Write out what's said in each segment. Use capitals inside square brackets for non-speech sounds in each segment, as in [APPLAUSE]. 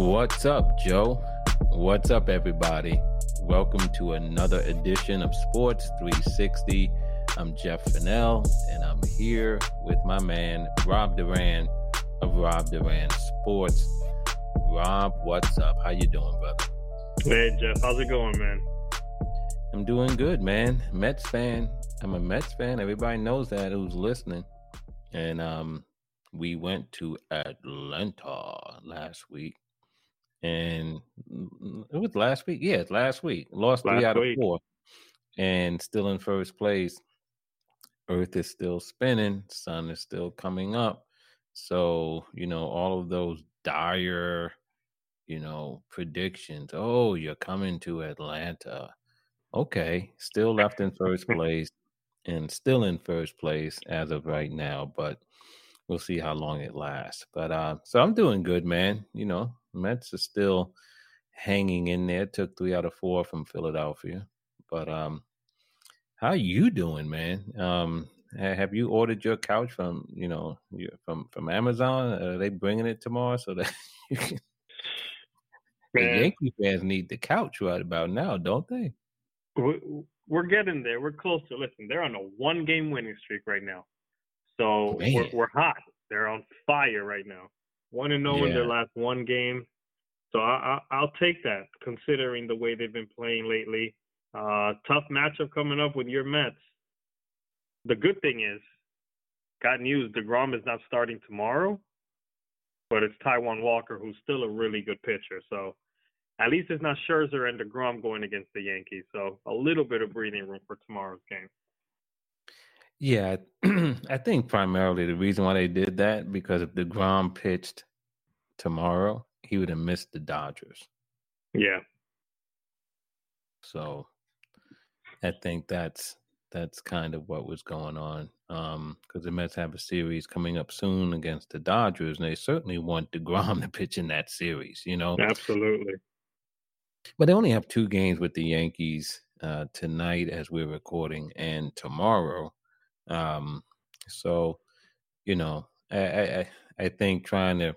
What's up, Joe? What's up, everybody? Welcome to another edition of Sports 360. I'm Jeff Fennell, and I'm here with my man, Rob Duran of Rob Duran Sports. Rob, what's up? How you doing, brother? Hey, Jeff. How's it going, man? I'm doing good, man. Mets fan. I'm a Mets fan. Everybody knows that who's listening. And um, we went to Atlanta last week and it was last week. Yeah, last week. Lost last three out week. of four, and still in first place. Earth is still spinning. Sun is still coming up. So you know all of those dire, you know, predictions. Oh, you're coming to Atlanta. Okay, still left in first [LAUGHS] place, and still in first place as of right now. But we'll see how long it lasts. But uh, so I'm doing good, man. You know, Mets are still hanging in there. Took three out of four from Philadelphia. But um, how you doing, man? Um, have you ordered your couch from you know from from Amazon? Are they bringing it tomorrow so that [LAUGHS] you can? The Yankee fans need the couch right about now, don't they? We're getting there. We're close to. Listen, they're on a one-game winning streak right now, so we're, we're hot. They're on fire right now. One and zero oh in their last one game. So I, I, will take that, considering the way they've been playing lately. Uh, tough matchup coming up with your Mets. The good thing is, got news. Degrom is not starting tomorrow, but it's Taijuan Walker, who's still a really good pitcher. So at least it's not Scherzer and Degrom going against the Yankees. So a little bit of breathing room for tomorrow's game. Yeah, [CLEARS THROAT] I think primarily the reason why they did that because if Degrom pitched tomorrow, he would have missed the Dodgers. Yeah. So I think that's that's kind of what was going on. Um, because the Mets have a series coming up soon against the Dodgers, and they certainly want Degrom to pitch in that series. You know, absolutely. But they only have two games with the Yankees uh, tonight, as we're recording, and tomorrow. Um, so, you know, I, I I think trying to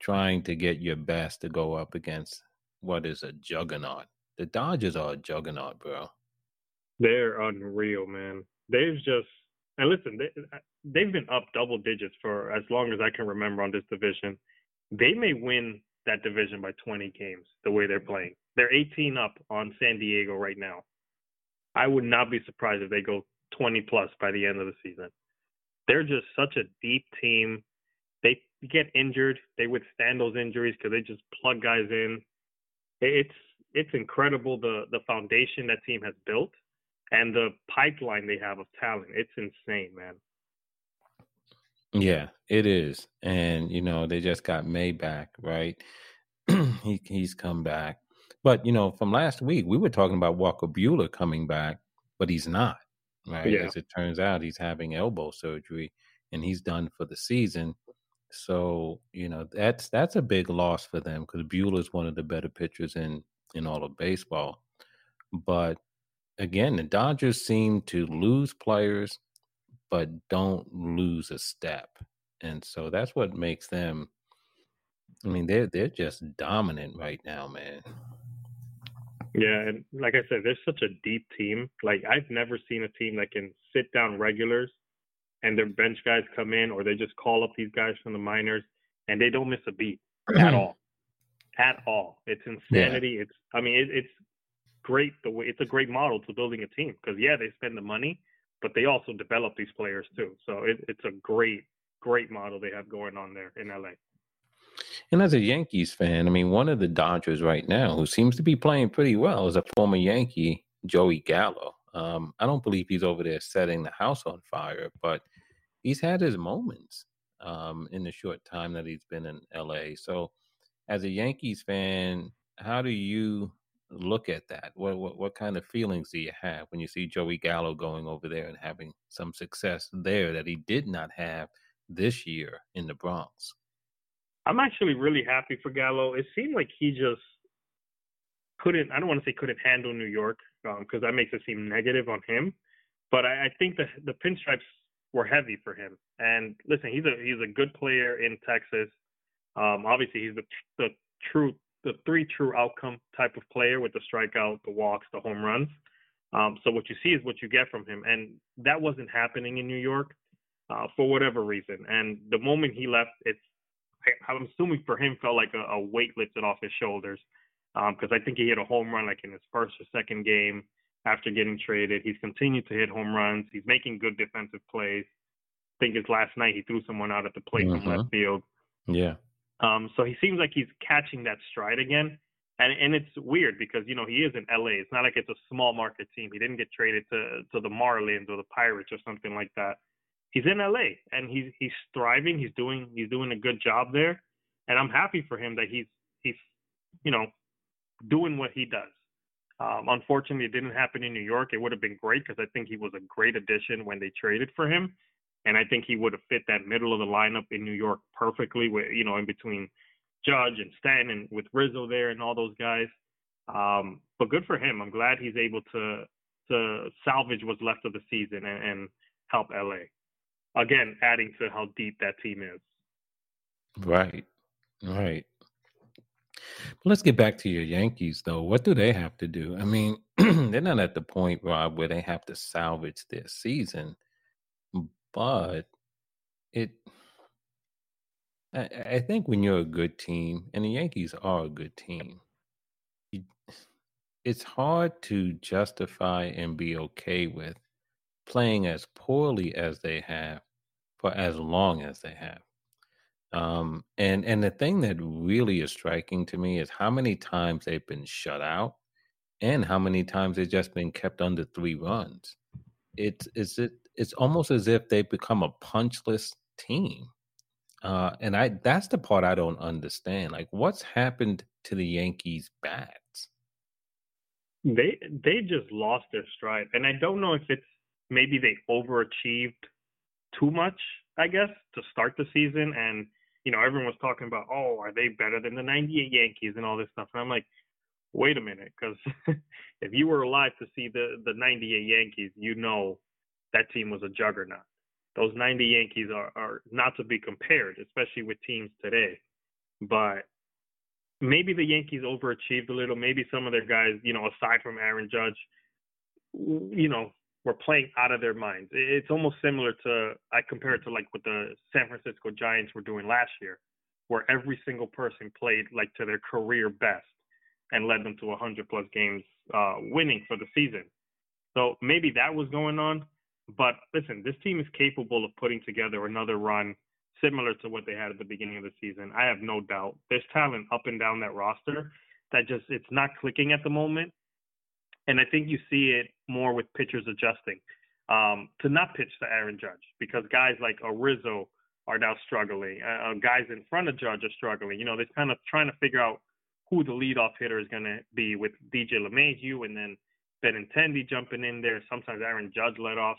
trying to get your best to go up against what is a juggernaut. The Dodgers are a juggernaut, bro. They're unreal, man. They've just and listen, they, they've been up double digits for as long as I can remember on this division. They may win that division by 20 games the way they're playing. They're 18 up on San Diego right now. I would not be surprised if they go 20 plus by the end of the season. They're just such a deep team. They get injured, they withstand those injuries because they just plug guys in. It's it's incredible the the foundation that team has built and the pipeline they have of talent. It's insane, man. Yeah, it is. And you know, they just got May back, right? [CLEARS THROAT] he he's come back. But you know, from last week we were talking about Walker Buehler coming back, but he's not right? Yeah. As it turns out, he's having elbow surgery and he's done for the season. So you know that's that's a big loss for them because Buehler is one of the better pitchers in in all of baseball. But again, the Dodgers seem to lose players, but don't lose a step, and so that's what makes them. I mean, they're they're just dominant right now, man. Yeah, and like I said, there's such a deep team. Like I've never seen a team that can sit down regulars and their bench guys come in or they just call up these guys from the minors and they don't miss a beat at [CLEARS THROAT] all. At all. It's insanity. Yeah. It's I mean it, it's great the way it's a great model to building a team because yeah, they spend the money, but they also develop these players too. So it, it's a great great model they have going on there in LA. And as a Yankees fan, I mean, one of the Dodgers right now who seems to be playing pretty well is a former Yankee, Joey Gallo. Um, I don't believe he's over there setting the house on fire, but he's had his moments um, in the short time that he's been in LA. So, as a Yankees fan, how do you look at that? What, what what kind of feelings do you have when you see Joey Gallo going over there and having some success there that he did not have this year in the Bronx? I'm actually really happy for Gallo. It seemed like he just couldn't. I don't want to say couldn't handle New York because um, that makes it seem negative on him. But I, I think the the pinstripes were heavy for him. And listen, he's a he's a good player in Texas. Um, obviously, he's the the true the three true outcome type of player with the strikeout, the walks, the home runs. Um, so what you see is what you get from him, and that wasn't happening in New York uh, for whatever reason. And the moment he left, it's I'm assuming for him felt like a, a weight lifted off his shoulders because um, I think he hit a home run like in his first or second game after getting traded. He's continued to hit home runs. He's making good defensive plays. I think it's last night he threw someone out at the plate mm-hmm. from left field. Yeah. Um, so he seems like he's catching that stride again. And and it's weird because you know he is in LA. It's not like it's a small market team. He didn't get traded to to the Marlins or the Pirates or something like that. He's in LA and he's he's thriving. He's doing he's doing a good job there, and I'm happy for him that he's he's you know doing what he does. Um, unfortunately, it didn't happen in New York. It would have been great because I think he was a great addition when they traded for him, and I think he would have fit that middle of the lineup in New York perfectly. With you know, in between Judge and Stanton with Rizzo there and all those guys. Um, but good for him. I'm glad he's able to to salvage what's left of the season and, and help LA. Again, adding to how deep that team is. Right. Right. Let's get back to your Yankees, though. What do they have to do? I mean, [CLEARS THROAT] they're not at the point, Rob, where they have to salvage their season, but it. I, I think when you're a good team, and the Yankees are a good team, you, it's hard to justify and be okay with playing as poorly as they have for as long as they have. Um, and and the thing that really is striking to me is how many times they've been shut out, and how many times they've just been kept under three runs. It's it's it it's almost as if they've become a punchless team. Uh, and I that's the part I don't understand. Like, what's happened to the Yankees bats? They they just lost their stride, and I don't know if it's maybe they overachieved too much. I guess to start the season, and you know, everyone was talking about, oh, are they better than the 98 Yankees and all this stuff. And I'm like, wait a minute, because [LAUGHS] if you were alive to see the, the 98 Yankees, you know that team was a juggernaut. Those 90 Yankees are, are not to be compared, especially with teams today. But maybe the Yankees overachieved a little. Maybe some of their guys, you know, aside from Aaron Judge, you know, were playing out of their minds. It's almost similar to I compare it to like what the San Francisco Giants were doing last year, where every single person played like to their career best and led them to 100 plus games uh, winning for the season. So maybe that was going on. But listen, this team is capable of putting together another run similar to what they had at the beginning of the season. I have no doubt. There's talent up and down that roster that just it's not clicking at the moment. And I think you see it more with pitchers adjusting um, to not pitch to Aaron Judge because guys like a Rizzo are now struggling. Uh, uh guys in front of Judge are struggling. You know, they're kind of trying to figure out who the leadoff hitter is going to be with DJ LeMahieu and then Benintendi jumping in there. Sometimes Aaron Judge let off.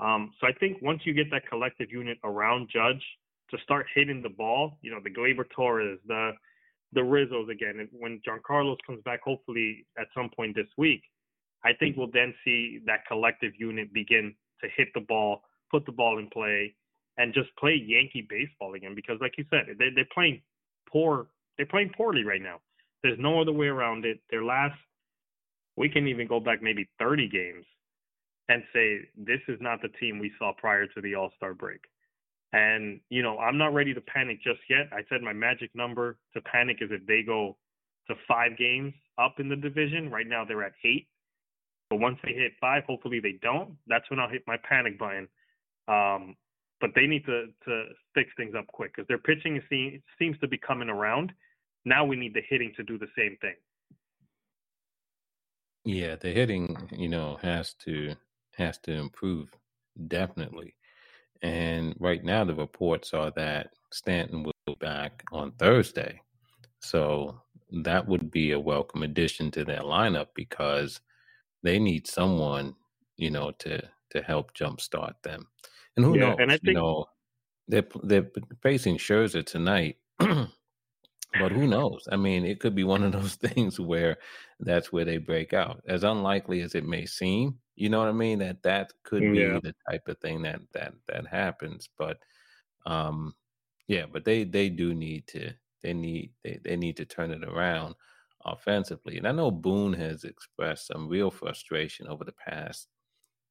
Um, so I think once you get that collective unit around Judge to start hitting the ball, you know, the Gleyber Torres, the the Rizzos again, and when Giancarlo's comes back, hopefully at some point this week, I think we'll then see that collective unit begin to hit the ball, put the ball in play, and just play Yankee baseball again. Because, like you said, they, they're playing poor. They're playing poorly right now. There's no other way around it. Their last, we can even go back maybe 30 games and say this is not the team we saw prior to the All Star break. And you know, I'm not ready to panic just yet. I said my magic number to panic is if they go to five games up in the division. Right now they're at eight. But once they hit five, hopefully they don't. That's when I'll hit my panic button. Um, but they need to to fix things up quick because their pitching seems seems to be coming around. Now we need the hitting to do the same thing. Yeah, the hitting, you know, has to has to improve definitely. And right now, the reports are that Stanton will be back on Thursday. So that would be a welcome addition to their lineup because they need someone, you know, to to help jumpstart them. And who yeah, knows? And I think, you know, they're they're facing Scherzer tonight. [CLEARS THROAT] but who knows? I mean, it could be one of those [LAUGHS] things where that's where they break out. As unlikely as it may seem, you know what I mean? That that could be yeah. the type of thing that that that happens. But um, yeah, but they they do need to they need they, they need to turn it around offensively. And I know Boone has expressed some real frustration over the past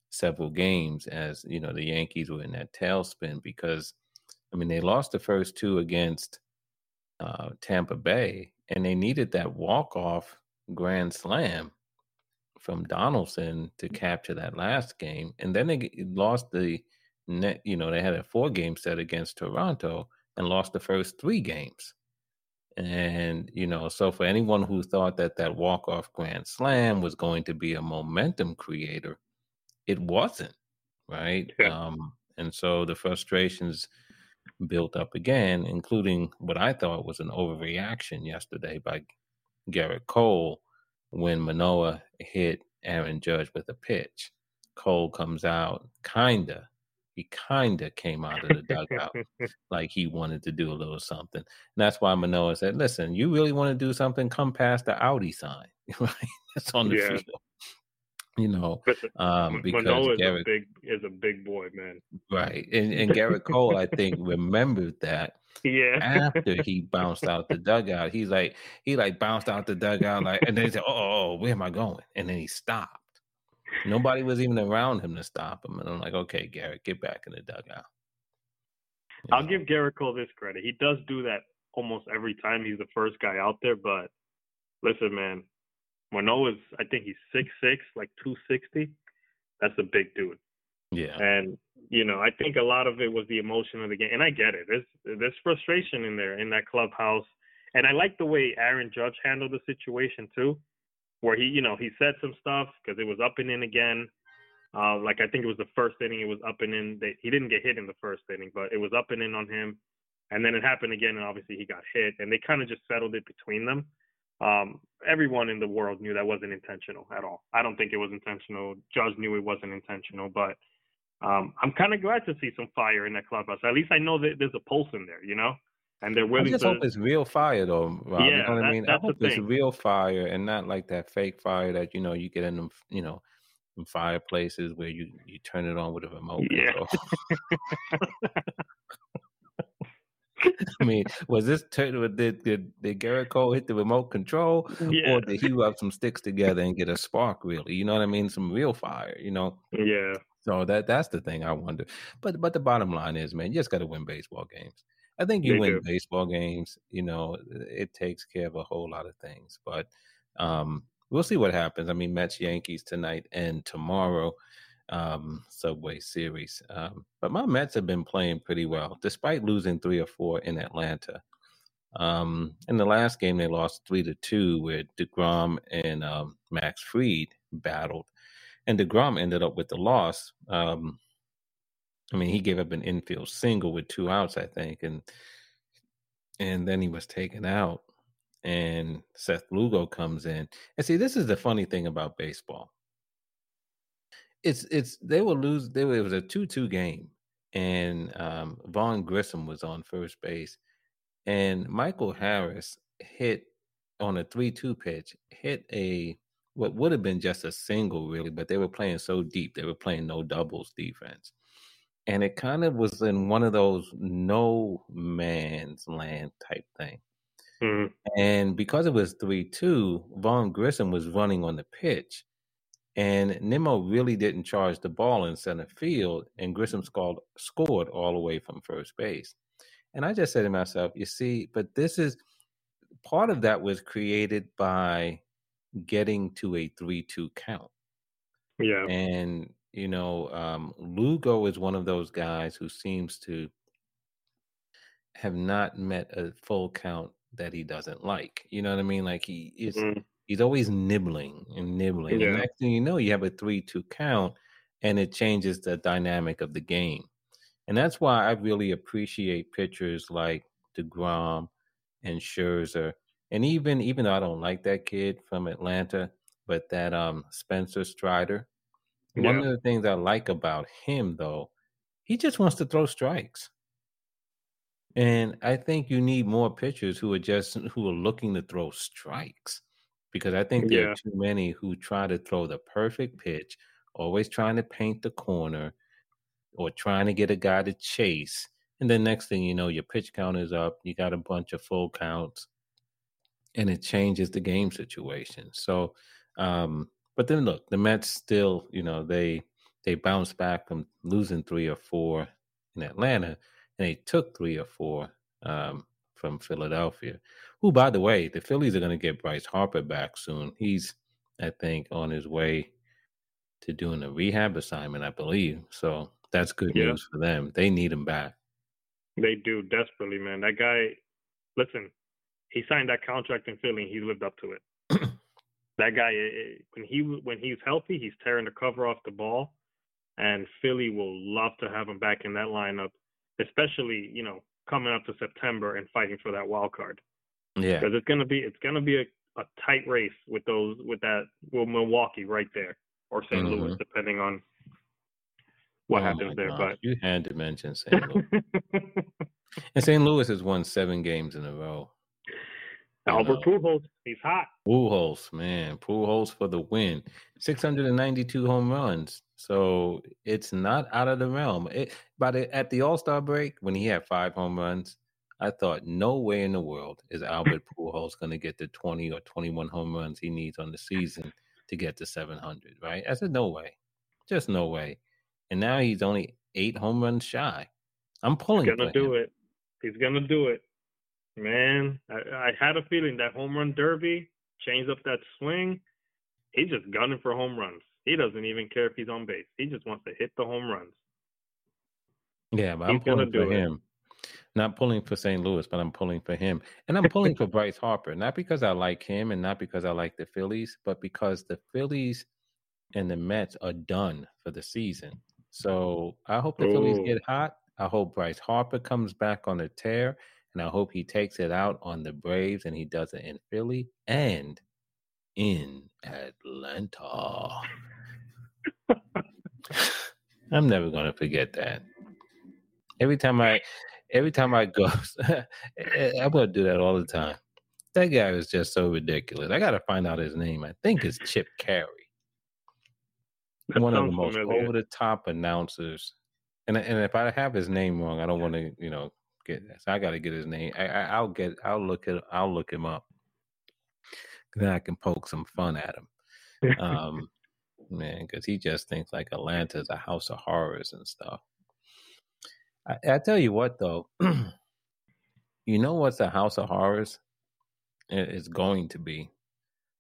several games as you know the Yankees were in that tailspin because I mean they lost the first two against uh, Tampa Bay and they needed that walk off grand slam from Donaldson to capture that last game, and then they lost the net. You know they had a four game set against Toronto and lost the first three games. And, you know, so for anyone who thought that that walk off grand slam was going to be a momentum creator, it wasn't, right? Yeah. Um, and so the frustrations built up again, including what I thought was an overreaction yesterday by Gerrit Cole when Manoah hit Aaron Judge with a pitch. Cole comes out, kinda he kind of came out of the dugout [LAUGHS] like he wanted to do a little something. And that's why Manoah said, listen, you really want to do something, come past the Audi sign, [LAUGHS] right? That's on the yeah. field. You know, um, because Manoah is Gerrit, a big is a big boy, man. Right. And and Gerrit [LAUGHS] Cole, I think, remembered that yeah. After he bounced out the dugout, he's like, he like bounced out the dugout, like, and then he said, oh, oh, oh, where am I going? And then he stopped. Nobody was even around him to stop him. And I'm like, okay, Gerrit, get back in the dugout. You I'll know. give Gerrit Cole this credit. He does do that almost every time he's the first guy out there. But listen, man, Manoah's, I think he's six six, like 260. That's a big dude. Yeah. And, you know, I think a lot of it was the emotion of the game. And I get it. There's, there's frustration in there, in that clubhouse. And I like the way Aaron Judge handled the situation, too where he, you know, he said some stuff because it was up and in again. Uh, like I think it was the first inning, it was up and in. They, he didn't get hit in the first inning, but it was up and in on him. And then it happened again, and obviously he got hit, and they kind of just settled it between them. Um, everyone in the world knew that wasn't intentional at all. I don't think it was intentional. Judge knew it wasn't intentional, but um, I'm kind of glad to see some fire in that clubhouse. At least I know that there's a pulse in there, you know and they're willing I just to. hope it's real fire, though. Rob, yeah, you know what I mean. I hope it's real fire and not like that fake fire that you know you get in them, you know, in fireplaces where you you turn it on with a remote yeah. control. [LAUGHS] [LAUGHS] I mean, was this turn? Did did, did Gerrit Cole hit the remote control, yeah. or did he rub some sticks together and get a spark? Really, you know what I mean? Some real fire, you know? Yeah. So that that's the thing I wonder. But but the bottom line is, man, you just got to win baseball games. I think you they win do. baseball games. You know, it takes care of a whole lot of things. But um, we'll see what happens. I mean, Mets Yankees tonight and tomorrow, um, Subway Series. Um, but my Mets have been playing pretty well, despite losing three or four in Atlanta. Um, in the last game, they lost three to two, where Degrom and um, Max Fried battled, and Degrom ended up with the loss. Um, I mean, he gave up an infield single with two outs, I think, and and then he was taken out. And Seth Lugo comes in. And see, this is the funny thing about baseball. It's it's they will lose. They were, it was a two two game, and um, Vaughn Grissom was on first base, and Michael Harris hit on a three two pitch, hit a what would have been just a single really, but they were playing so deep. They were playing no doubles defense and it kind of was in one of those no man's land type thing. Mm-hmm. And because it was 3 2, Vaughn Grissom was running on the pitch. And Nimmo really didn't charge the ball in center field, and Grissom scored, scored all the way from first base. And I just said to myself, you see, but this is part of that was created by getting to a 3 2 count. Yeah. And you know, um, Lugo is one of those guys who seems to have not met a full count that he doesn't like. You know what I mean? Like he is, mm-hmm. he's always nibbling and nibbling. Yeah. And next thing you know, you have a three-two count, and it changes the dynamic of the game. And that's why I really appreciate pitchers like Degrom and Scherzer, and even even though I don't like that kid from Atlanta, but that um Spencer Strider yeah. One of the things I like about him, though, he just wants to throw strikes. And I think you need more pitchers who are just who are looking to throw strikes because I think there yeah. are too many who try to throw the perfect pitch, always trying to paint the corner or trying to get a guy to chase. And then next thing you know, your pitch count is up. You got a bunch of full counts, and it changes the game situation. So, um, but then look, the Mets still, you know, they they bounced back from losing three or four in Atlanta, and they took three or four um, from Philadelphia. Who, by the way, the Phillies are going to get Bryce Harper back soon. He's, I think, on his way to doing a rehab assignment, I believe. So that's good yeah. news for them. They need him back. They do desperately, man. That guy, listen, he signed that contract in Philly. He lived up to it. That guy, when he when he's healthy, he's tearing the cover off the ball, and Philly will love to have him back in that lineup, especially you know coming up to September and fighting for that wild card. Yeah, because it's gonna be it's gonna be a, a tight race with those with that well Milwaukee right there or saint mm-hmm. Louis depending on what oh happens there. Gosh. But you had to mention St. Louis. [LAUGHS] and St. Louis has won seven games in a row. Albert. Pujols, he's hot. Pujols, man, Pujols for the win. 692 home runs. So it's not out of the realm. It, but at the All Star break, when he had five home runs, I thought, no way in the world is Albert [LAUGHS] Pujols going to get the 20 or 21 home runs he needs on the season to get to 700, right? I said, no way. Just no way. And now he's only eight home runs shy. I'm pulling. He's gonna do him. it. He's gonna do it, man. I, I had a feeling that home run derby changed up that swing. He's just gunning for home runs. He doesn't even care if he's on base. He just wants to hit the home runs. Yeah, but he's I'm pulling for him. Not pulling for St. Louis, but I'm pulling for him. And I'm pulling for [LAUGHS] Bryce Harper, not because I like him and not because I like the Phillies, but because the Phillies and the Mets are done for the season. So I hope the Ooh. Phillies get hot. I hope Bryce Harper comes back on the tear, and I hope he takes it out on the Braves and he does it in Philly and in Atlanta. [LAUGHS] I'm never going to forget that. Every time I every time I go, I'm going to do that all the time. That guy is just so ridiculous. I got to find out his name. I think it's Chip Caray. That One of the most over the top announcers. And and if I have his name wrong, I don't want to, you know, get. So I got to get his name. I, I will get. I'll look it. I'll look him up. Then I can poke some fun at him. Um, [LAUGHS] man, because he just thinks like Atlanta is a house of horrors and stuff. I, I tell you what, though, [CLEARS THROAT] you know what's a house of horrors? It's going to be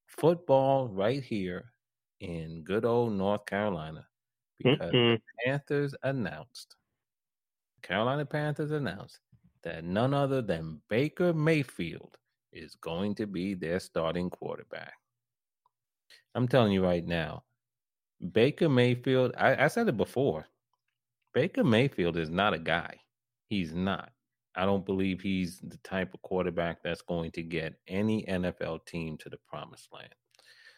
football right here in good old North Carolina because mm-hmm. the Panthers announced, Carolina Panthers announced that none other than Baker Mayfield is going to be their starting quarterback. I'm telling you right now, Baker Mayfield, I, I said it before. Baker Mayfield is not a guy. He's not. I don't believe he's the type of quarterback that's going to get any NFL team to the promised land.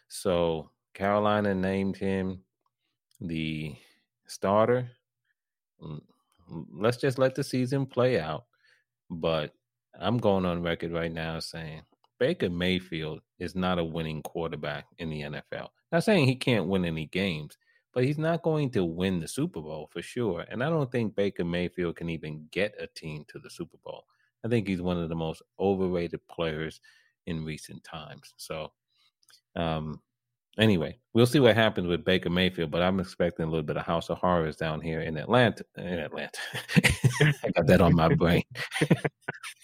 So Carolina named him the starter. Mm, let's just let the season play out. But I'm going on record right now saying Baker Mayfield is not a winning quarterback in the NFL. Not saying he can't win any games, but he's not going to win the Super Bowl for sure. And I don't think Baker Mayfield can even get a team to the Super Bowl. I think he's one of the most overrated players in recent times. So, um, anyway, we'll see what happens with Baker Mayfield, but I'm expecting a little bit of House of Horrors down here in Atlanta. In Atlanta, [LAUGHS] I got that on my brain.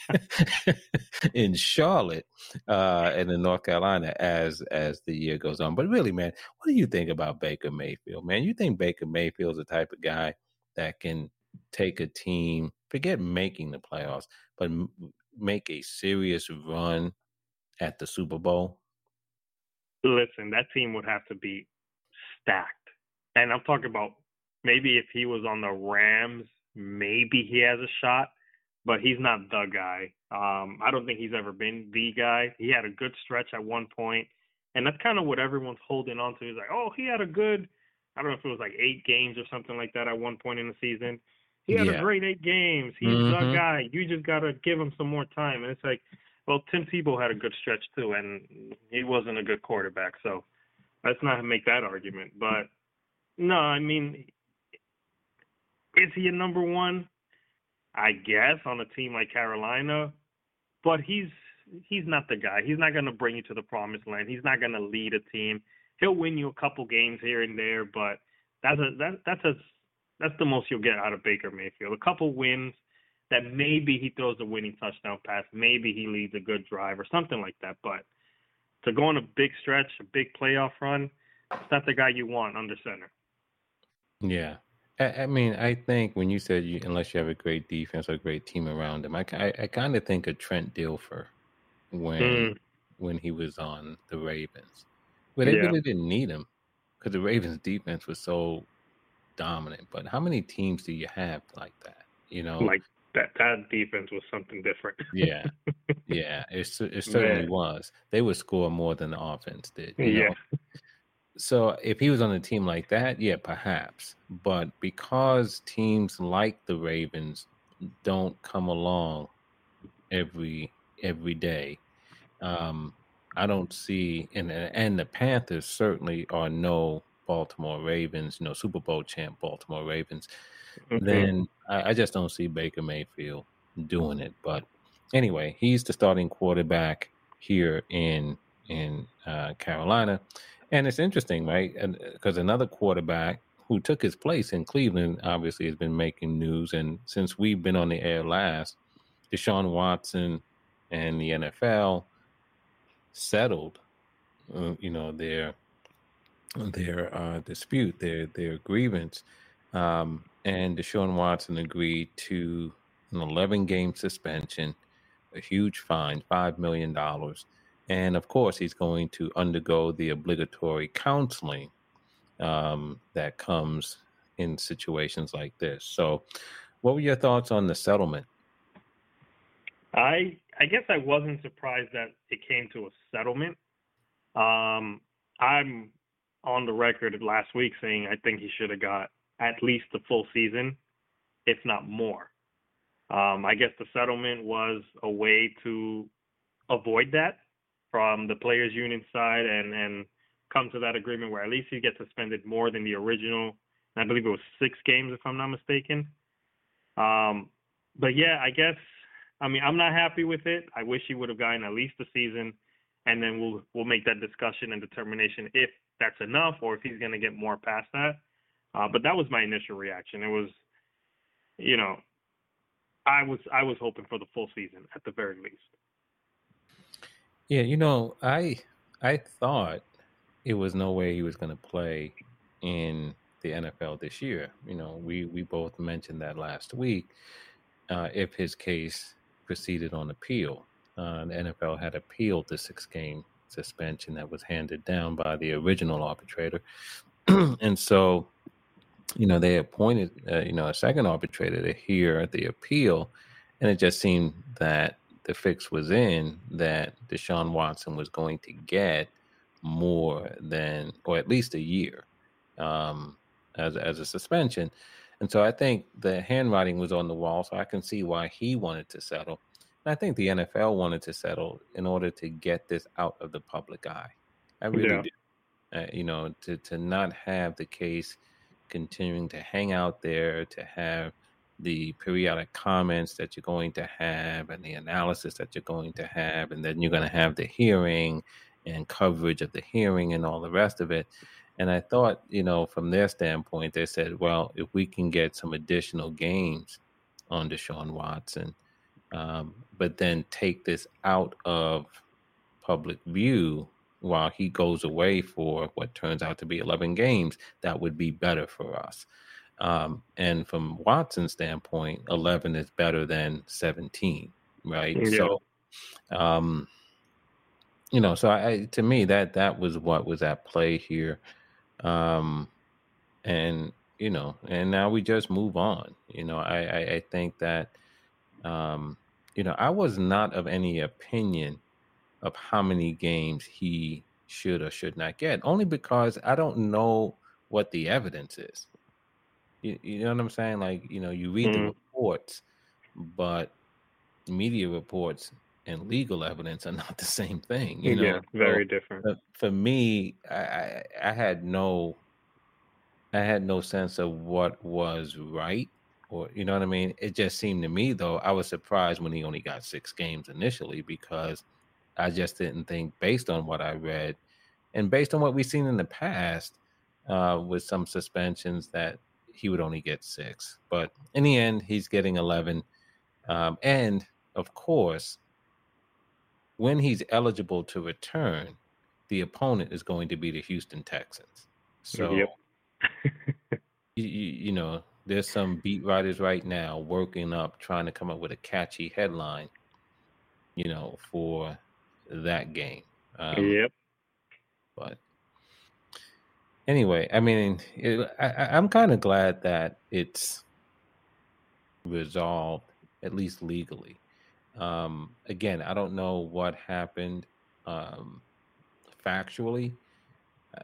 [LAUGHS] in Charlotte uh, and in North Carolina as as the year goes on. But really, man, what do you think about Baker Mayfield, man? You think Baker Mayfield's the type of guy that can take a team, forget making the playoffs, but m- make a serious run at the Super Bowl? Listen, that team would have to be stacked. And I'm talking about maybe if he was on the Rams, maybe he has a shot but he's not the guy. Um, I don't think he's ever been the guy. He had a good stretch at one point, and that's kind of what everyone's holding on to. Is like, oh, he had a good, I don't know if it was like eight games or something like that at one point in the season. He had yeah. a great eight games. He's mm-hmm. the guy. You just gotta give him some more time. And it's like, well, Tim Tebow had a good stretch too, and he wasn't a good quarterback. So let's not make that argument. But no, I mean, is he a number one? I guess, on a team like Carolina, but he's he's not the guy. He's not going to bring you to the promised land. He's not going to lead a team. He'll win you a couple games here and there, but that's a that that's a that's the most you'll get out of Baker Mayfield. A couple wins that maybe he throws a winning touchdown pass, maybe he leads a good drive or something like that. But to go on a big stretch, a big playoff run, it's not the guy you want under center. Yeah. I, I mean, I think when you said you, unless you have a great defense or a great team around him, I, I, I kind of think of Trent Dilfer when mm. when he was on the Ravens, but they yeah. really didn't need him because the Ravens' defense was so dominant. But how many teams do you have like that? You know, like that that defense was something different. yeah, [LAUGHS] yeah, it it certainly was. They would score more than the offense did. yeah. Know? So if he was on a team like that, yeah, perhaps. But because teams like the Ravens don't come along every every day, um, I don't see and and the Panthers certainly are no Baltimore Ravens, you know, Super Bowl champ Baltimore Ravens. Mm-hmm. Then I, I just don't see Baker Mayfield doing it. But anyway, he's the starting quarterback here in in uh, Carolina, and it's interesting, right? Because another quarterback who took his place in Cleveland obviously has been making news, and since we've been on the air last, Deshaun Watson and the NFL settled, uh, you know, their their uh, dispute, their their grievance, um, and Deshaun Watson agreed to an 11 game suspension, a huge fine, five million dollars, and of course he's going to undergo the obligatory counseling um, that comes in situations like this. So, what were your thoughts on the settlement? I I guess I wasn't surprised that it came to a settlement. Um, I'm on the record last week saying I think he should have got at least the full season, if not more. Um, I guess the settlement was a way to avoid that from the players' union side and and come to that agreement where at least he gets suspended more than the original. I believe it was six games, if I'm not mistaken. Um, but yeah, I guess I mean, I'm not happy with it. I wish he would have gotten at least a season, and then we'll we'll make that discussion and determination if that's enough or if he's going to get more past that. Uh, but that was my initial reaction. It was, you know, I was I was hoping for the full season at the very least. Yeah, you know, I I thought it was no way he was going to play in the NFL this year. You know, we we both mentioned that last week. Uh, if his case proceeded on appeal. Uh, the NFL had appealed the six game suspension that was handed down by the original arbitrator. [CLEARS THROAT] and so, you know, they appointed, uh, you know, a second arbitrator to hear the appeal. And it just seemed that the fix was in that Deshaun Watson was going to get more than, or at least a year um, as, as a suspension. And so I think the handwriting was on the wall. So I can see why he wanted to settle. And I think the NFL wanted to settle in order to get this out of the public eye. I really yeah. do. Uh, you know, to, to not have the case continuing to hang out there, to have the periodic comments that you're going to have and the analysis that you're going to have, and then you're going to have the hearing and coverage of the hearing and all the rest of it. And I thought, you know, from their standpoint, they said, well, if we can get some additional games on Deshaun Watson, um, but then take this out of public view while he goes away for what turns out to be 11 games, that would be better for us. Um, and from Watson's standpoint, 11 is better than 17, right? Yeah. So, um, you know, so I, to me, that that was what was at play here. Um, and you know, and now we just move on. You know, I I, I think that um, you know I was not of any opinion of how many games he should or should not get, only because I don't know what the evidence is. You, you know what I'm saying? Like, you know, you read mm-hmm. the reports, but media reports and legal evidence are [LAUGHS] not the same thing. You know, yeah, very so, different. For me, I, I had no, I had no sense of what was right or you know what I mean. It just seemed to me though, I was surprised when he only got six games initially because I just didn't think, based on what I read, and based on what we've seen in the past, uh, with some suspensions, that he would only get six. But in the end, he's getting eleven, um, and of course, when he's eligible to return, the opponent is going to be the Houston Texans. So, yep. [LAUGHS] you, you know, there's some beat writers right now working up, trying to come up with a catchy headline, you know, for that game. Um, yep. But anyway, I mean, it, I, I'm kind of glad that it's resolved, at least legally. Um, again, I don't know what happened um, factually,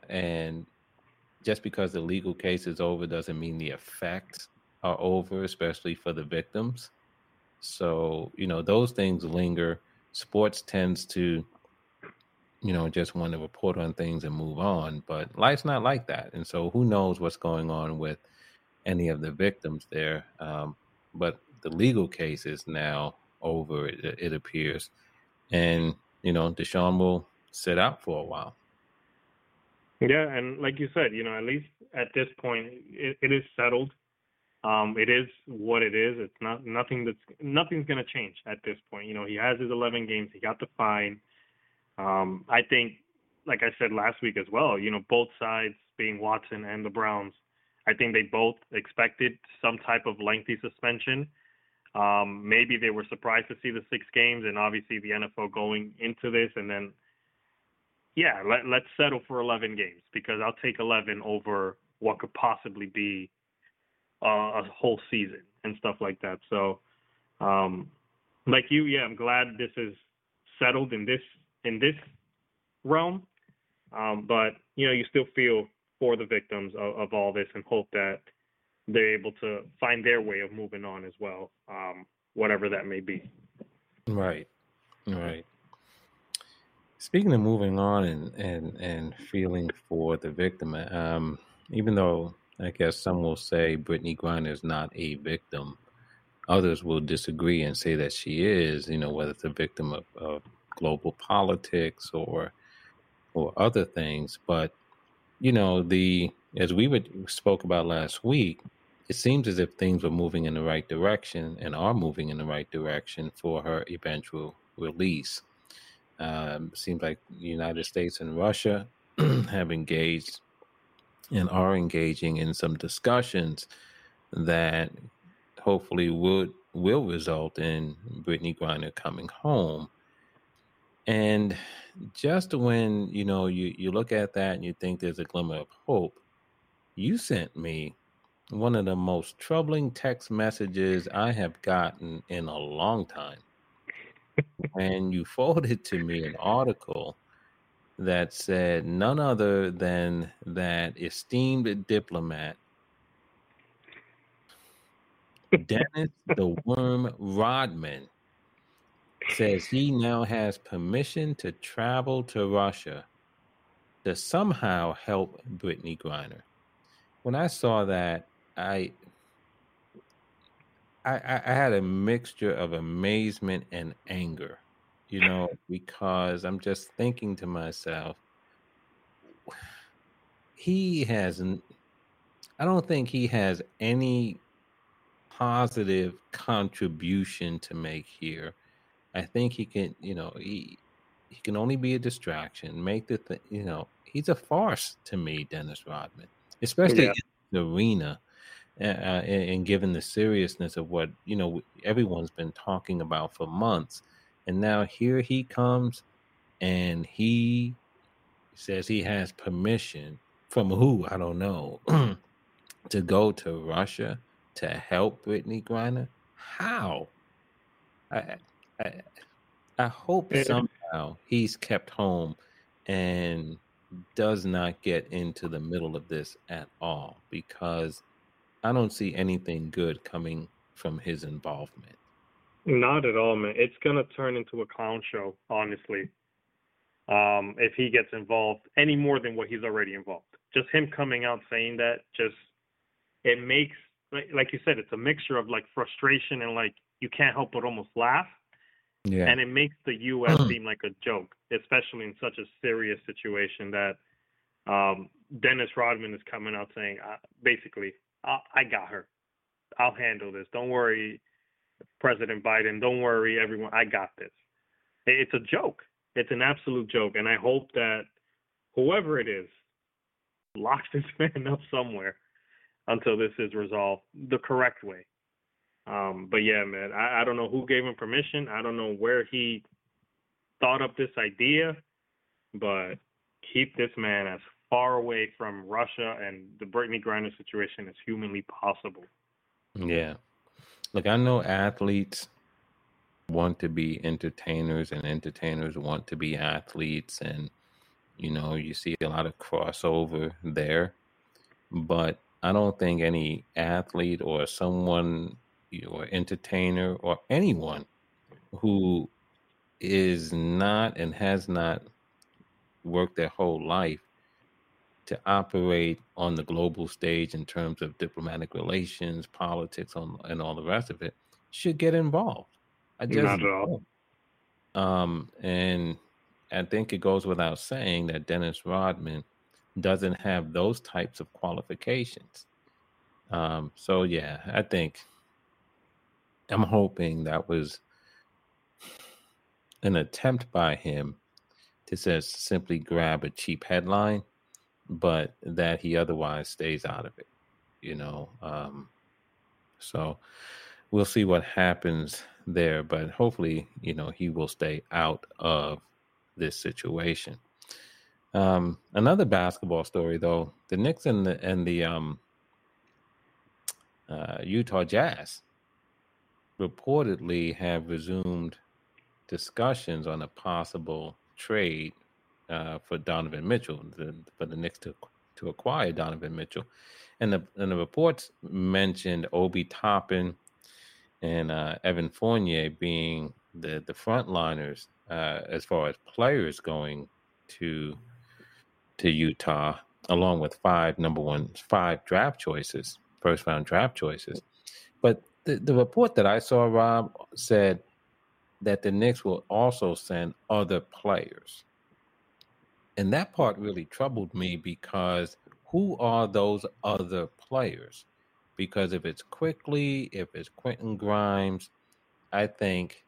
and just because the legal case is over doesn't mean the effects are over, especially for the victims. So, you know, those things linger. Sports tends to, you know, just want to report on things and move on, but life's not like that. And so, who knows what's going on with any of the victims there? Um, but the legal case is now over, it, it appears. And, you know, Deshaun will sit out for a while. Yeah, and like you said, you know, at least at this point, it, it is settled. Um, it is what it is. It's not nothing that's nothing's gonna change at this point. You know, he has his 11 games. He got the fine. Um, I think, like I said last week as well, you know, both sides, being Watson and the Browns, I think they both expected some type of lengthy suspension. Um, maybe they were surprised to see the six games, and obviously the NFL going into this, and then yeah, let, let's settle for 11 games because I'll take 11 over what could possibly be uh, a whole season and stuff like that. So, um, like you, yeah, I'm glad this is settled in this in this realm. Um, but you know, you still feel for the victims of, of, all this and hope that they're able to find their way of moving on as well, um, whatever that may be. Right, right. Speaking of moving on and and and feeling for the victim, um, even though I guess some will say Brittney Griner is not a victim, others will disagree and say that she is. You know, whether it's a victim of, of global politics or or other things. But you know, the as we would, spoke about last week, it seems as if things were moving in the right direction and are moving in the right direction for her eventual release. Um, seems like the United States and Russia [CLEARS THROAT] have engaged and are engaging in some discussions that hopefully would will result in Brittney Griner coming home. And just when you know you you look at that and you think there's a glimmer of hope, you sent me one of the most troubling text messages I have gotten in a long time and you [LAUGHS] forwarded to me an article that said none other than that esteemed diplomat Dennis the Worm Rodman says he now has permission to travel to Russia to somehow help Brittney Griner. When I saw that, I I, I had a mixture of amazement and anger, you know, because I'm just thinking to myself, he hasn't, I don't think he has any positive contribution to make here. I think he can, you know, he he can only be a distraction. Make the thing, you know, he's a farce to me, Dennis Rodman, especially yeah. in the arena uh, and, and given the seriousness of what you know everyone's been talking about for months, and now here he comes, and he says he has permission from who I don't know [CLEARS THROAT] to go to Russia to help Brittney Griner. How? I I, I hope eh, eh. somehow he's kept home and does not get into the middle of this at all because I don't see anything good coming from his involvement. Not at all, man. It's gonna turn into a clown show, honestly. Um, if he gets involved any more than what he's already involved. Just him coming out saying that just it makes like, like you said, it's a mixture of like frustration and like you can't help but almost laugh. Yeah. And it makes the U.S. seem like a joke, especially in such a serious situation that um, Dennis Rodman is coming out saying, uh, basically, I, I got her. I'll handle this. Don't worry, President Biden. Don't worry, everyone. I got this. It's a joke. It's an absolute joke. And I hope that whoever it is locks [LAUGHS] this man up somewhere until this is resolved the correct way. Um, but yeah, man, I, I don't know who gave him permission. I don't know where he thought up this idea, but keep this man as far away from Russia and the Brittney Griner situation as humanly possible. Yeah. Look, I know athletes want to be entertainers and entertainers want to be athletes and you know, you see a lot of crossover there. But I don't think any athlete or someone or entertainer or anyone who is not and has not worked their whole life to operate on the global stage in terms of diplomatic relations, politics, on, and all the rest of it should get involved. I just not at all. Um, and I think it goes without saying that Dennis Rodman doesn't have those types of qualifications. Um, so yeah, I think I'm hoping that was an attempt by him to just simply grab a cheap headline but that he otherwise stays out of it, you know. Um, so we'll see what happens there, but hopefully, you know, he will stay out of this situation. Um, another basketball story, though, the Knicks and the and the um, uh, Utah Jazz reportedly have resumed discussions on a possible trade uh, for Donovan Mitchell, the, for the Knicks to to acquire Donovan Mitchell, and the and the reports mentioned Obi Toppin and uh, Evan Fournier being the the frontliners uh, as far as players going to to Utah, along with five number one five draft choices, first round draft choices. But the, the report that I saw, Rob, said that the Knicks will also send other players. And that part really troubled me because who are those other players? Because if it's Quickley, if it's Quentin Grimes, I think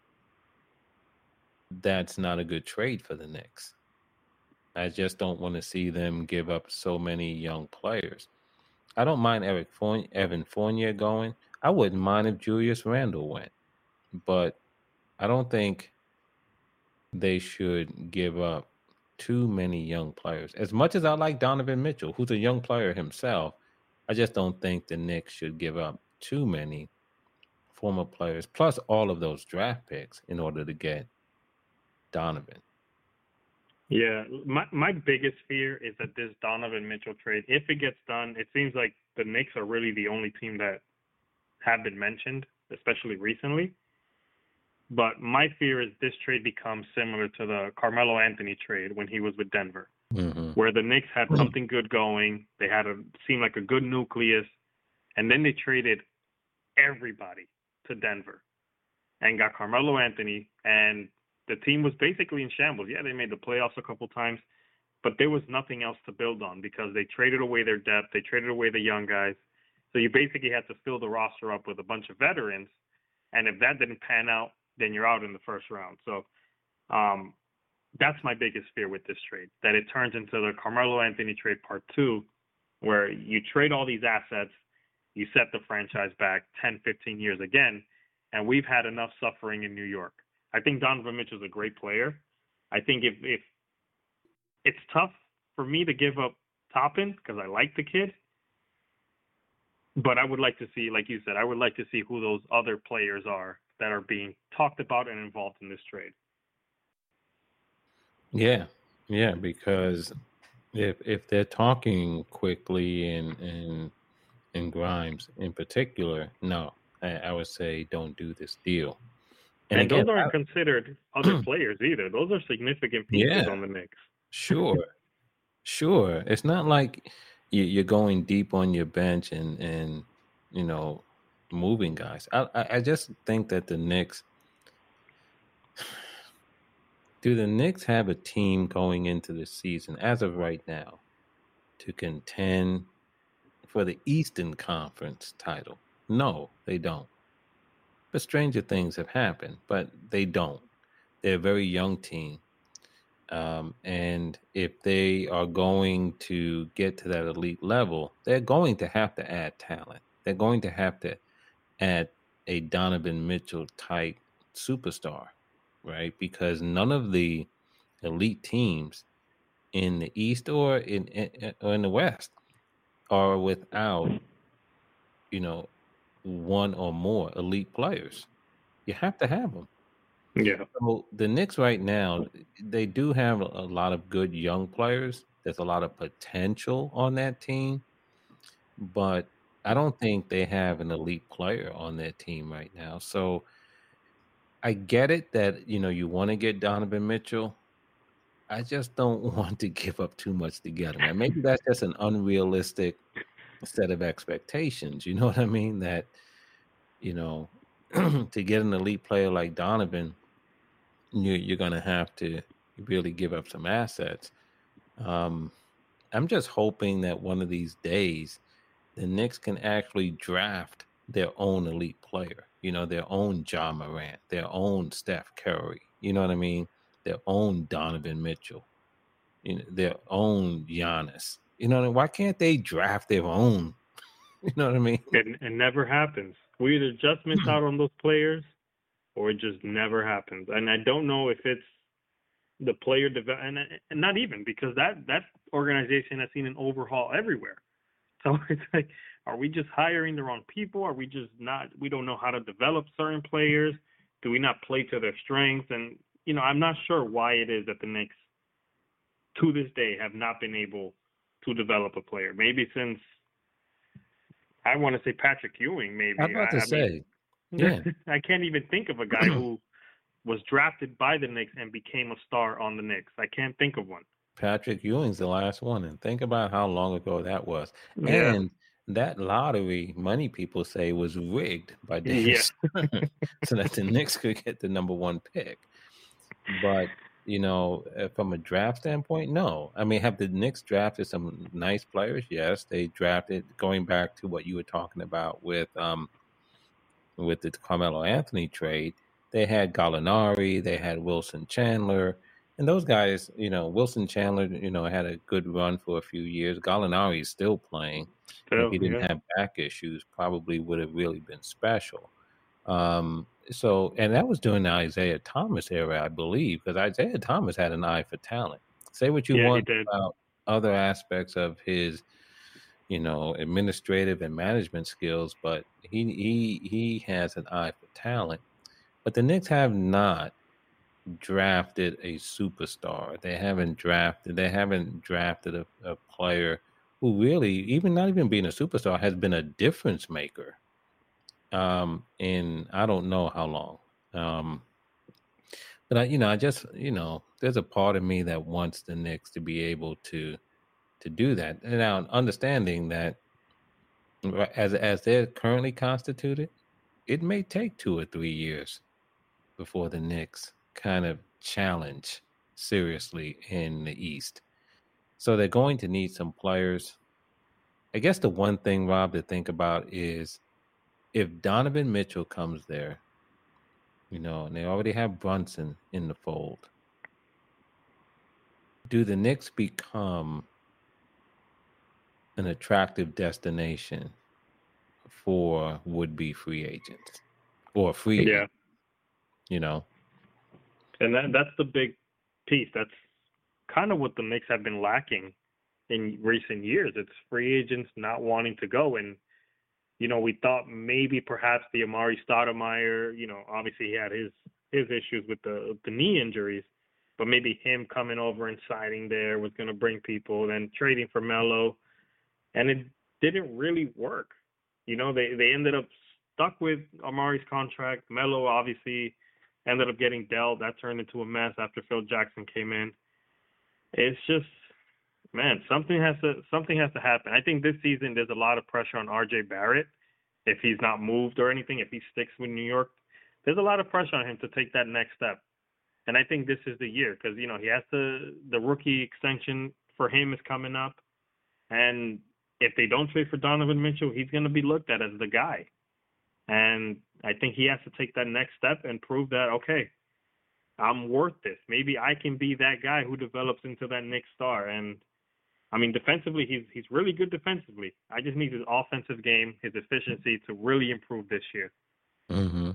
that's not a good trade for the Knicks. I just don't want to see them give up so many young players. I don't mind Eric Fournier, Evan Fournier going. I wouldn't mind if Julius Randle went, but I don't think they should give up too many young players. As much as I like Donovan Mitchell, who's a young player himself, I just don't think the Knicks should give up too many former players, plus all of those draft picks, in order to get Donovan. Yeah, my my biggest fear is that this Donovan Mitchell trade, if it gets done, it seems like the Knicks are really the only team that have been mentioned, especially recently. But my fear is this trade becomes similar to the Carmelo Anthony trade when he was with Denver, mm-hmm. where the Knicks had something good going. They had a seemed like a good nucleus, and then they traded everybody to Denver and got Carmelo Anthony, and the team was basically in shambles. Yeah, they made the playoffs a couple times, but there was nothing else to build on because they traded away their depth, they traded away the young guys. So you basically had to fill the roster up with a bunch of veterans, and if that didn't pan out, then you're out in the first round. So um, that's my biggest fear with this trade that it turns into the Carmelo Anthony trade part two, where you trade all these assets, you set the franchise back 10, 15 years again, and we've had enough suffering in New York. I think Donovan Mitchell's a great player. I think if if it's tough for me to give up Toppin because I like the kid, but I would like to see, like you said, I would like to see who those other players are that are being talked about and involved in this trade. Yeah, yeah, because if if they're talking Quickley and and and Grimes in particular, no, I, I would say don't do this deal. And, and again, those aren't I, considered other [CLEARS THROAT] players either. Those are significant pieces yeah, on the Knicks. sure, sure. It's not like you, are going deep on your bench and and you know, moving guys. I I just think that the Knicks [SIGHS] do the Knicks have a team going into the season as of right now to contend for the Eastern Conference title? No, they don't. But stranger things have happened, but they don't. They're a very young team. Um, and if they are going to get to that elite level, they're going to have to add talent. They're going to have to add a Donovan Mitchell type superstar, right? Because none of the elite teams in the East or in, in or in the West are without, you know, one or more elite players. You have to have them. Yeah. So the Knicks right now, they do have a lot of good young players. There's a lot of potential on that team, but I don't think they have an elite player on their team right now. So I get it that you know you want to get Donovan Mitchell. I just don't [LAUGHS] want to give up too much to get him. And maybe that's [LAUGHS] just an unrealistic set of expectations. You know what I mean? That you know [CLEARS THROAT] to get an elite player like Donovan, you, you're going to have to really give up some assets. Um, I'm just hoping that one of these days the Knicks can actually draft their own elite player. You know, their own Ja Morant, their own Steph Curry. You know what I mean? Their own Donovan Mitchell. You know, their own Giannis. You know, I mean? why can't they draft their own? [LAUGHS] You know what I mean? It, it never happens. We either just miss mm. out on those players, or it just never happens. And I don't know if it's the player development, and, and not even because that that organization has seen an overhaul everywhere. [LAUGHS] So it's like, are we just hiring the wrong people? Are we just not? We don't know how to develop certain players. Do we not play to their strengths? And you know, I'm not sure why it is that the Knicks, to this day, have not been able to develop a player. Maybe since I want to say Patrick Ewing. Maybe I'm about to I, say, mean, [LAUGHS] yeah. I can't even think of a guy who was drafted by the Knicks and became a star on the Knicks. I can't think of one. Patrick Ewing's the last one, and think about how long ago that was. Yeah. And that lottery, money people say, was rigged by Davis, [LAUGHS] yeah. [LAUGHS] so that the Knicks could get the number one pick. But you know, uh, from a draft standpoint, no. I mean, have the Knicks drafted some nice players? Yes, they drafted. Going back to what you were talking about with um, with the Carmelo Anthony trade, they had Gallinari, they had Wilson Chandler, and those guys, you know, Wilson Chandler, you know, had a good run for a few years. Gallinari is still playing. if he didn't yeah. have back issues, probably would have really been special. Um, so, and that was during the Isiah Thomas era, I believe, because Isiah Thomas had an eye for talent. Say what you yeah, want about other aspects of his, you know, administrative and management skills, but he he he has an eye for talent. But the Knicks have not drafted a superstar. They haven't drafted. They haven't drafted a, a player who really, even not even being a superstar, has been a difference maker um, in I don't know how long. Um, but I, you know, I just, you know, there's a part of me that wants the Knicks to be able to to do that. And now, understanding that as as they're currently constituted, it may take two or three years before the Knicks kind of challenge seriously in the East. So they're going to need some players. I guess the one thing, Rob, to think about is if Donovan Mitchell comes there, you know, and they already have Brunson in the fold, do the Knicks become an attractive destination for would be free agents or free yeah you know and that that's the big piece that's kind of what the Knicks have been lacking in recent years it's free agents not wanting to go and you know, we thought maybe perhaps the Amar'e Stoudemire, you know, obviously he had his his issues with the the knee injuries, but maybe him coming over and signing there was going to bring people. Then trading for Melo, and it didn't really work. You know, they they ended up stuck with Amar'e's contract. Melo obviously ended up getting dealt. That turned into a mess after Phil Jackson came in. It's just man, something has to something has to happen. I think this season there's a lot of pressure on RJ Barrett if he's not moved or anything, if he sticks with New York, there's a lot of pressure on him to take that next step. And I think this is the year because you know he has to the rookie extension for him is coming up, and if they don't trade for Donovan Mitchell, he's going to be looked at as the guy. And I think he has to take that next step and prove that okay, I'm worth this. Maybe I can be that guy who develops into that next star. And I mean, defensively, he's he's really good defensively. I just need his offensive game, his efficiency to really improve this year. Mm-hmm.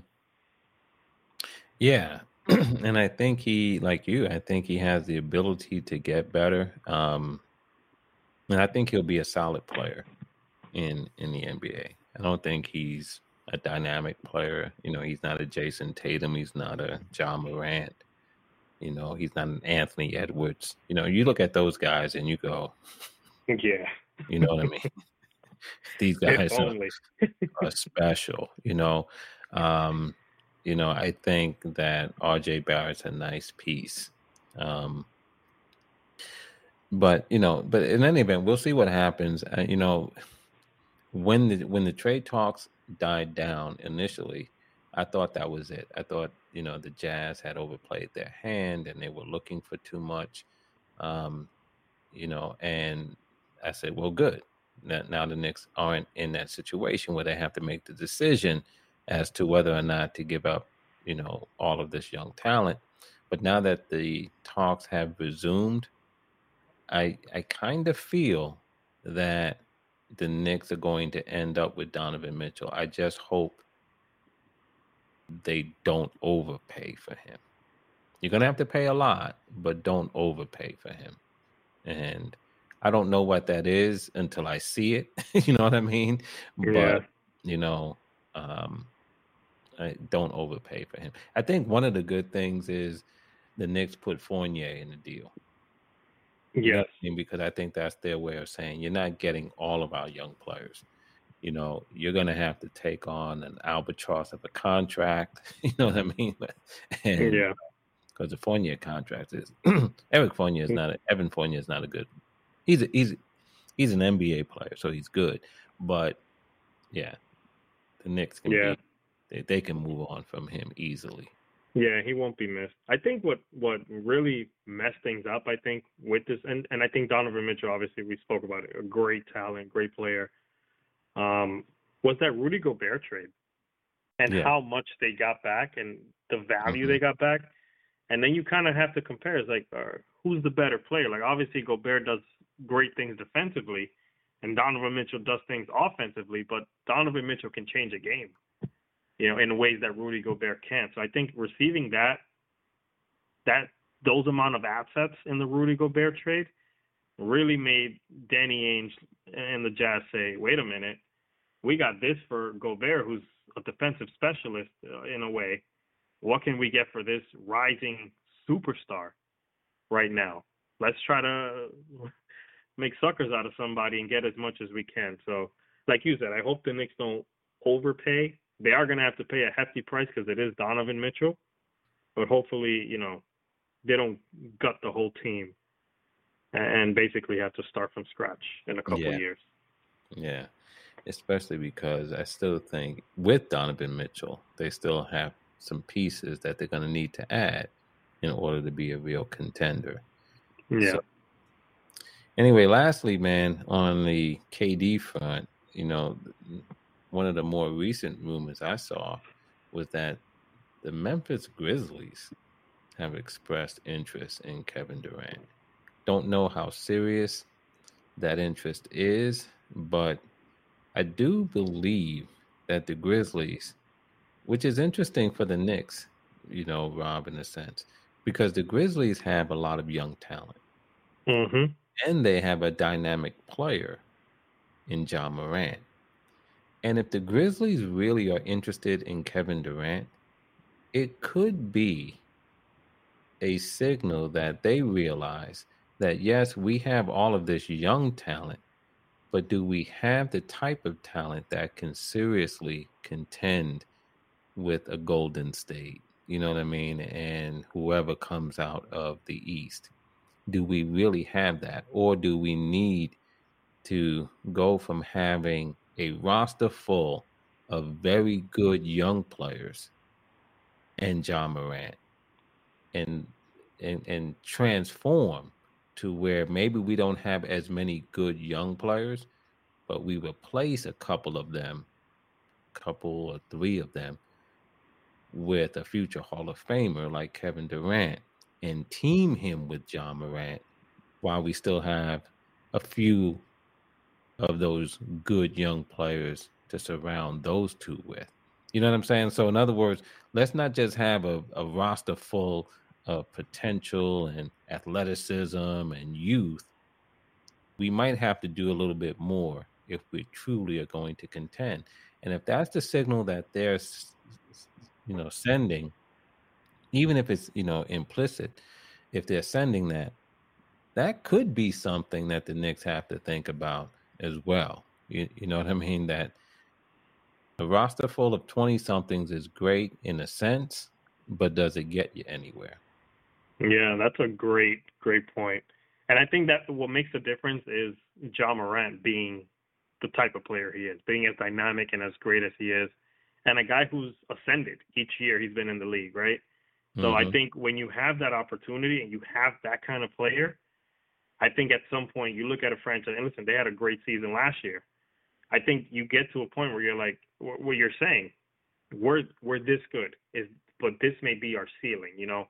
Yeah, [CLEARS THROAT] and I think he, like you, I think he has the ability to get better. Um, and I think he'll be a solid player in in the NBA. I don't think he's a dynamic player. You know, he's not a Jayson Tatum. He's not a Ja Morant. You know, he's not an Anthony Edwards. You know, you look at those guys and you go, yeah. You know what I mean? [LAUGHS] These guys are, [LAUGHS] are, special. You know, um, you know, I think that RJ Barrett's a nice piece. Um, but you know, but in any event, we'll see what happens. Uh, you know, when the when the trade talks died down initially, I thought that was it. I thought you know the Jazz had overplayed their hand and they were looking for too much. Um, you know, and I said, well, good. Now, now the Knicks aren't in that situation where they have to make the decision as to whether or not to give up, you know, all of this young talent. But now that the talks have resumed, I I kind of feel that the Knicks are going to end up with Donovan Mitchell. I just hope they don't overpay for him. You're gonna have to pay a lot, but don't overpay for him. And I don't know what that is until I see it. [LAUGHS] you know what I mean? Yeah. But you know, um, I don't overpay for him. I think one of the good things is the Knicks put Fournier in the deal. Yes. [LAUGHS] Because I think that's their way of saying you're not getting all of our young players. You know, you're going to have to take on an albatross of a contract. [LAUGHS] You know what I mean? [LAUGHS] and, yeah. Because the Fournier contract is [CLEARS THROAT] Eric Fournier is mm. not a, Evan Fournier is not a good. He's a, he's he's an NBA player, so he's good. But yeah, the Knicks can yeah. Be, they, they can move on from him easily. Yeah, he won't be missed. I think what what really messed things up, I think, with this, and and I think Donovan Mitchell, obviously, we spoke about it, a great talent, great player, um, was that Rudy Gobert trade, and yeah. how much they got back, and the value mm-hmm. they got back, and then you kind of have to compare. It's like, uh, who's the better player? Like, obviously, Gobert does great things defensively, and Donovan Mitchell does things offensively, but Donovan Mitchell can change a game you know, in ways that Rudy Gobert can't. So I think receiving that that those amount of assets in the Rudy Gobert trade really made Danny Ainge and the Jazz say, "Wait a minute, we got this for Gobert, who's a defensive specialist uh, in a way. What can we get for this rising superstar right now? Let's try to [LAUGHS] make suckers out of somebody and get as much as we can." So, like you said, I hope the Knicks don't overpay they are going to have to pay a hefty price because it is Donovan Mitchell. But hopefully, you know, they don't gut the whole team and basically have to start from scratch in a couple yeah. years. Yeah, especially because I still think with Donovan Mitchell, they still have some pieces that they're going to need to add in order to be a real contender. Yeah. So, anyway, lastly, man, on the KD front, you know, one of the more recent rumors I saw was that the Memphis Grizzlies have expressed interest in Kevin Durant. Don't know how serious that interest is, but I do believe that the Grizzlies, which is interesting for the Knicks, you know, Rob, in a sense, because the Grizzlies have a lot of young talent. Mm-hmm. And they have a dynamic player in Ja Morant. And if the Grizzlies really are interested in Kevin Durant, it could be a signal that they realize that yes, we have all of this young talent, but do we have the type of talent that can seriously contend with a Golden State? You know what I mean? And whoever comes out of the East. Do we really have that? Or do we need to go from having a roster full of very good young players and Ja Morant and and and transform to where maybe we don't have as many good young players, but we replace a couple of them, couple or three of them, with a future Hall of Famer like Kevin Durant and team him with Ja Morant while we still have a few of those good young players to surround those two with. You know what I'm saying? So, in other words, let's not just have a, a roster full of potential and athleticism and youth. We might have to do a little bit more if we truly are going to contend. And if that's the signal that they're, you know, sending, even if it's, you know, implicit, if they're sending that, that could be something that the Knicks have to think about as well. You, you know what I mean? That a roster full of 20 somethings is great in a sense, but does it get you anywhere? Yeah, that's a great, great point. And I think that what makes the difference is Ja Morant being the type of player he is, being as dynamic and as great as he is, and a guy who's ascended each year he's been in the league, right? So mm-hmm. I think when you have that opportunity and you have that kind of player, I think at some point you look at a franchise and listen, they had a great season last year. I think you get to a point where you're like, what you're saying, we're we're this good, is but this may be our ceiling, you know,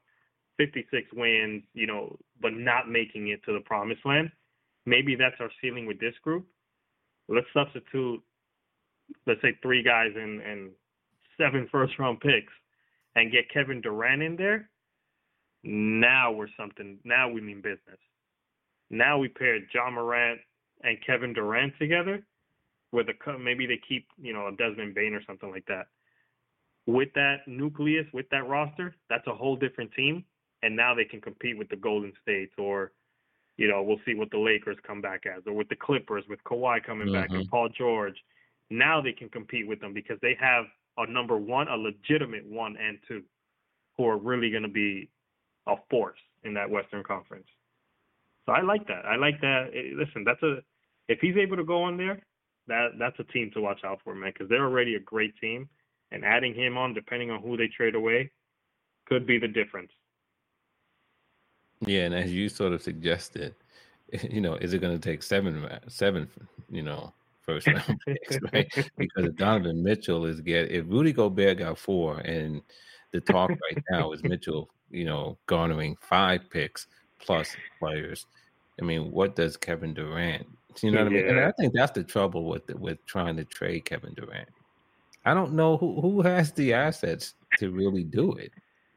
56 wins, you know, but not making it to the promised land. Maybe that's our ceiling with this group. Let's substitute, let's say three guys and and seven [LAUGHS] first round picks, and get Kevin Durant in there. Now we're something. Now we mean business. Now we paired Ja Morant and Kevin Durant together with a maybe they keep you know a Desmond Bane or something like that. With that nucleus, with that roster, that's a whole different team, and now they can compete with the Golden States or, you know, we'll see what the Lakers come back as, or with the Clippers with Kawhi coming mm-hmm. back and Paul George. Now they can compete with them because they have a number one, a legitimate one and two, who are really going to be a force in that Western Conference. So I like that. I like that. Eh, listen, that's a if he's able to go in there, that that's a team to watch out for, man, because they're already a great team, and adding him on, depending on who they trade away, could be the difference. Yeah, and as you sort of suggested, [LAUGHS] you know, is it going to take seven, seven, you know, first round [LAUGHS] picks, right? because Donovan Mitchell is get if Rudy Gobert got four, and the talk right now is [LAUGHS] Mitchell, you know, garnering five picks plus players. I mean, what does Kevin Durant? You know what yeah. I mean? And I think that's the trouble with the, with trying to trade Kevin Durant. I don't know who who has the assets to really do it.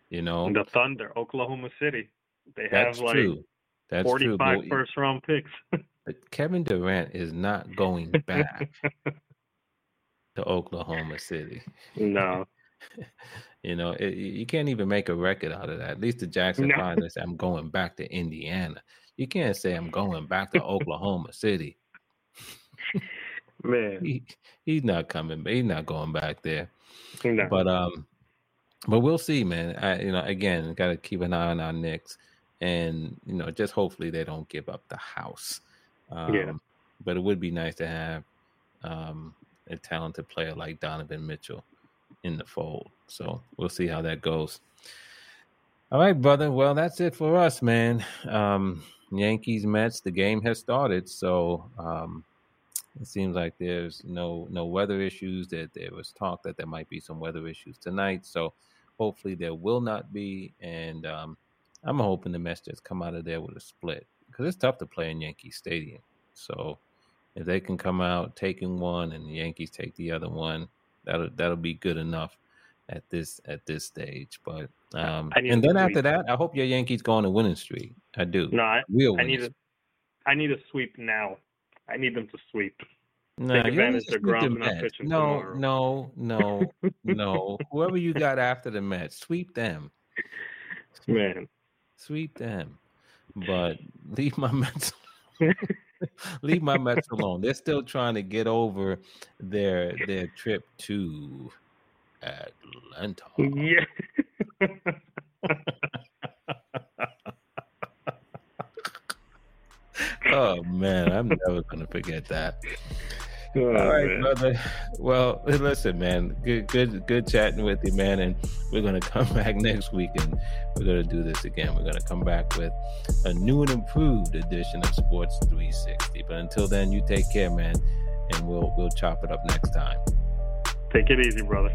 You know, the Thunder, Oklahoma City. They have like true. That's 45 true, first round picks. [LAUGHS] but Kevin Durant is not going back [LAUGHS] to Oklahoma City. No. [LAUGHS] You know, it, you can't even make a record out of that. At least the Jackson no. Five say I'm going back to Indiana. You can't say I'm going back to Oklahoma City. Man, he, he's not coming. He's not going back there. No. But um, but we'll see, man. I you know again got to keep an eye on our Knicks, and you know just hopefully they don't give up the house. Um, yeah. But it would be nice to have um, a talented player like Donovan Mitchell in the fold. So we'll see how that goes. All right, brother. Well, that's it for us, man. Um, Yankees Mets. The game has started, so um, it seems like there's no no weather issues. That there was talk that there might be some weather issues tonight. So hopefully there will not be. And um, I'm hoping the Mets just come out of there with a split because it's tough to play in Yankee Stadium. So if they can come out taking one and the Yankees take the other one, that'll that'll be good enough at this at this stage. But um, and then after that, I hope your Yankees go on a winning streak. I do. No, I, Real I need a, I need a sweep now. I need them to sweep. No, Take advantage of Grom not pitching no, tomorrow. no, no, [LAUGHS] no. Whoever you got after the Mets, sweep them. Man, sweep them. But [LAUGHS] leave my Mets. [LAUGHS] leave my Mets alone. They're still trying to get over their their trip to Atlanta. Yeah. [LAUGHS] oh man, I'm never gonna forget that. Oh, All right, man. brother. Well, listen, man. Good, good, good chatting with you, man. And we're gonna come [LAUGHS] back next week, and we're gonna do this again. We're gonna come back with a new and improved edition of Sports 360. But until then, you take care, man, and we'll we'll chop it up next time. Take it easy, brother.